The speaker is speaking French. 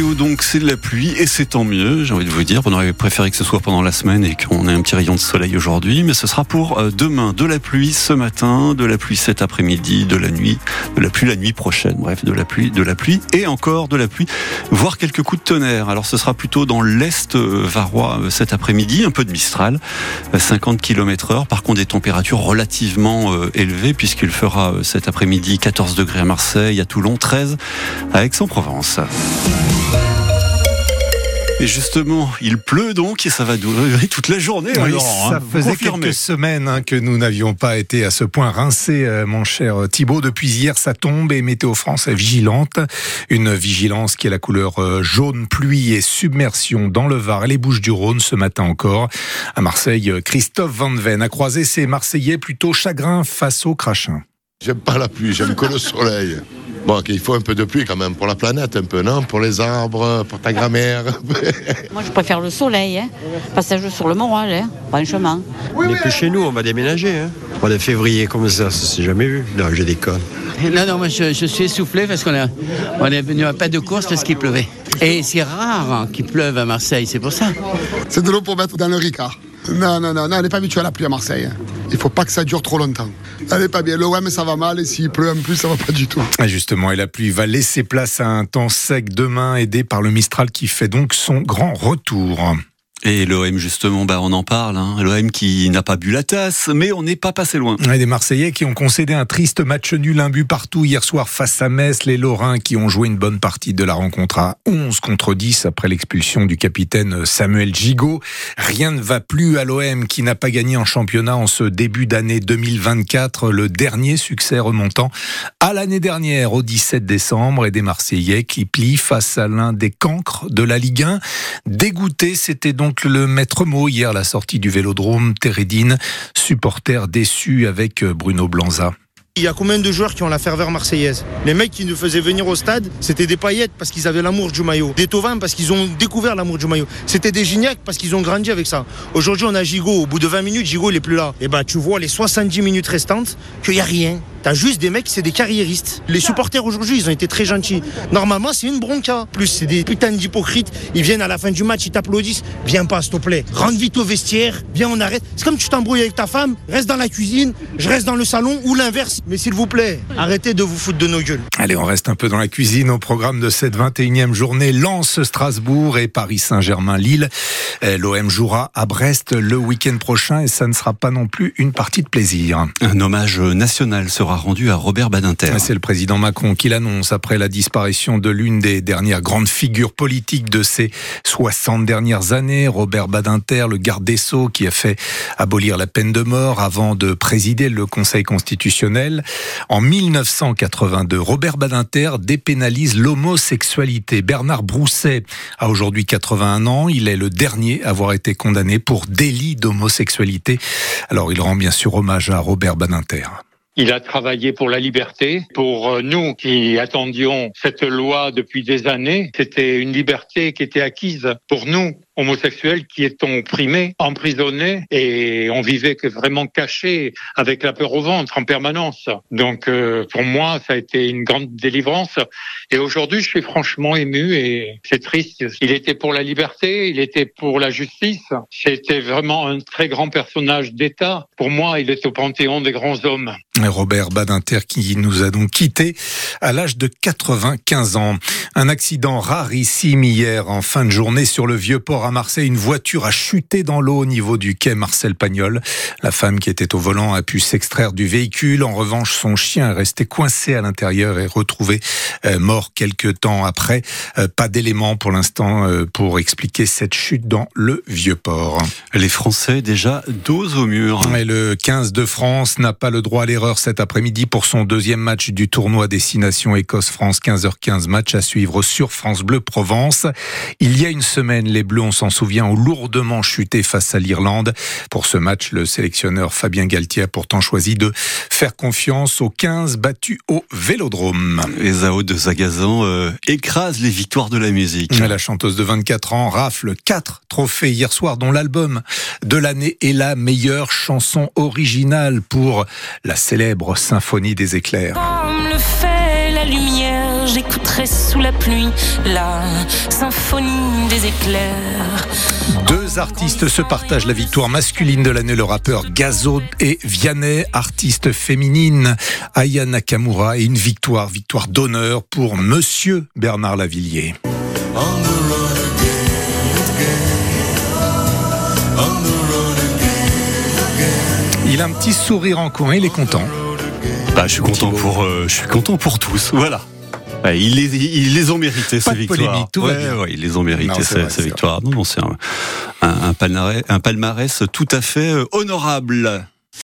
donc, c'est de la pluie et c'est tant mieux, j'ai envie de vous dire. On aurait préféré que ce soit pendant la semaine et qu'on ait un petit rayon de soleil aujourd'hui, mais ce sera pour euh, demain. De la pluie ce matin, de la pluie cet après-midi, de la nuit, de la pluie la nuit prochaine. Bref, de la pluie, de la pluie et encore de la pluie, voire quelques coups de tonnerre. Alors, ce sera plutôt dans l'est euh, varois euh, cet après-midi, un peu de Mistral, 50 km heure. Par contre, des températures relativement élevées puisqu'il fera cet après-midi 14 degrés à Marseille, à Toulon, 13 à Aix-en-Provence. Et justement, il pleut donc et ça va durer toute la journée. Oui, ça hein, faisait quelques semaines hein, que nous n'avions pas été à ce point rincés, euh, mon cher Thibault. Depuis hier, ça tombe et Météo France est vigilante. Une vigilance qui est la couleur euh, jaune, pluie et submersion dans le Var et les Bouches du Rhône ce matin encore. À Marseille, Christophe Van Ven a croisé ses Marseillais plutôt chagrin face au crachin. J'aime pas la pluie, j'aime que le soleil. Bon, il faut un peu de pluie quand même pour la planète, un peu, non? Pour les arbres, pour ta grammaire. Moi, je préfère le soleil. Hein. Passage sur le moral, hein. pas un chemin. Mais que chez nous, on va déménager. Hein. Mois de février comme ça, ça s'est jamais vu. Non, j'ai des connes. Non, non, moi je, suis essoufflé parce qu'on on est venu à pas de course parce qu'il pleuvait. Et c'est rare hein, qu'il pleuve à Marseille, c'est pour ça. C'est de l'eau pour mettre dans le ricard. Non, non, non, non, elle n'est pas habituée à la pluie à Marseille. Il faut pas que ça dure trop longtemps. Elle n'est pas bien. L'OM, ça va mal et s'il pleut en plus, ça va pas du tout. Justement, et la pluie va laisser place à un temps sec demain, aidé par le Mistral qui fait donc son grand retour. Et l'OM justement, bah on en parle. Hein. L'OM qui n'a pas bu la tasse, mais on n'est pas passé loin. Des Marseillais qui ont concédé un triste match nul, un partout hier soir face à Metz. Les Lorrains qui ont joué une bonne partie de la rencontre à 11 contre 10 après l'expulsion du capitaine Samuel Gigot. Rien ne va plus à l'OM qui n'a pas gagné en championnat en ce début d'année 2024. Le dernier succès remontant à l'année dernière au 17 décembre et des Marseillais qui plient face à l'un des cancres de la Ligue 1. Dégoûté, c'était donc donc le maître mot hier, la sortie du vélodrome, Térédine, supporter déçu avec Bruno Blanza. Il y a combien de joueurs qui ont la ferveur marseillaise? Les mecs qui nous faisaient venir au stade, c'était des paillettes parce qu'ils avaient l'amour du maillot, des Tovins parce qu'ils ont découvert l'amour du maillot, c'était des Gignac parce qu'ils ont grandi avec ça. Aujourd'hui, on a Gigot, au bout de 20 minutes, Gigot il est plus là. Et bah tu vois les 70 minutes restantes qu'il n'y a rien. T'as juste des mecs, c'est des carriéristes. Les supporters aujourd'hui, ils ont été très gentils. Normalement, c'est une bronca. Plus, c'est des putains d'hypocrites. Ils viennent à la fin du match, ils t'applaudissent. Viens pas, s'il te plaît. Rentre vite au vestiaire. Viens, on arrête. C'est comme tu t'embrouilles avec ta femme. Reste dans la cuisine. Je reste dans le salon ou l'inverse. Mais s'il vous plaît, arrêtez de vous foutre de nos gueules. Allez, on reste un peu dans la cuisine au programme de cette 21e journée. Lance Strasbourg et Paris Saint-Germain-Lille. Euh, L'OM jouera à Brest le week-end prochain et ça ne sera pas non plus une partie de plaisir. Un hommage national sera rendu à Robert Badinter. C'est le président Macron qui l'annonce après la disparition de l'une des dernières grandes figures politiques de ces 60 dernières années, Robert Badinter, le garde des Sceaux qui a fait abolir la peine de mort avant de présider le Conseil constitutionnel. En 1982, Robert Badinter dépénalise l'homosexualité. Bernard Brousset a aujourd'hui 81 ans. Il est le dernier à avoir été condamné pour délit d'homosexualité. Alors il rend bien sûr hommage à Robert Badinter. Il a travaillé pour la liberté. Pour euh, nous qui attendions cette loi depuis des années, c'était une liberté qui était acquise pour nous homosexuels qui étaient opprimés, emprisonnés et on vivait vraiment caché avec la peur au ventre en permanence. Donc euh, pour moi, ça a été une grande délivrance. Et aujourd'hui, je suis franchement ému et c'est triste. Il était pour la liberté, il était pour la justice. C'était vraiment un très grand personnage d'État. Pour moi, il est au panthéon des grands hommes. Robert Badinter qui nous a donc quitté à l'âge de 95 ans. Un accident rarissime hier en fin de journée sur le vieux port à Marseille. Une voiture a chuté dans l'eau au niveau du quai Marcel Pagnol. La femme qui était au volant a pu s'extraire du véhicule. En revanche, son chien est resté coincé à l'intérieur et retrouvé euh, mort quelques temps après. Euh, pas d'éléments pour l'instant euh, pour expliquer cette chute dans le vieux port. Les Français déjà dos au mur. Mais le 15 de France n'a pas le droit à l'erreur cet après-midi pour son deuxième match du tournoi Destination Écosse-France 15h15 match à suivre sur France Bleu Provence. Il y a une semaine, les Bleus, on s'en souvient, ont lourdement chuté face à l'Irlande. Pour ce match, le sélectionneur Fabien Galtier a pourtant choisi de faire confiance aux 15 battus au Vélodrome. Les Zao de Zagazan euh, écrasent les victoires de la musique. La chanteuse de 24 ans rafle 4 trophées hier soir, dont l'album de l'année est la meilleure chanson originale pour la célèbre symphonie des éclairs. Comme le fait j'écouterai sous la pluie la symphonie des éclairs. Deux artistes se partagent la victoire masculine de l'année, le rappeur Gazo et Vianney, artiste féminine Aya Nakamura et une victoire, victoire d'honneur pour Monsieur Bernard Lavillier. Il a un petit sourire en coin, il est content. Bah, je suis content pour, euh, je suis content pour tous. Voilà. Ouais, ils, les, ils les ont mérité Pas ces victoires. Ouais, ouais, ils les ont mérité Non, c'est ces, victoires. Non, non, c'est un, un, un palmarès, un palmarès tout à fait euh, honorable.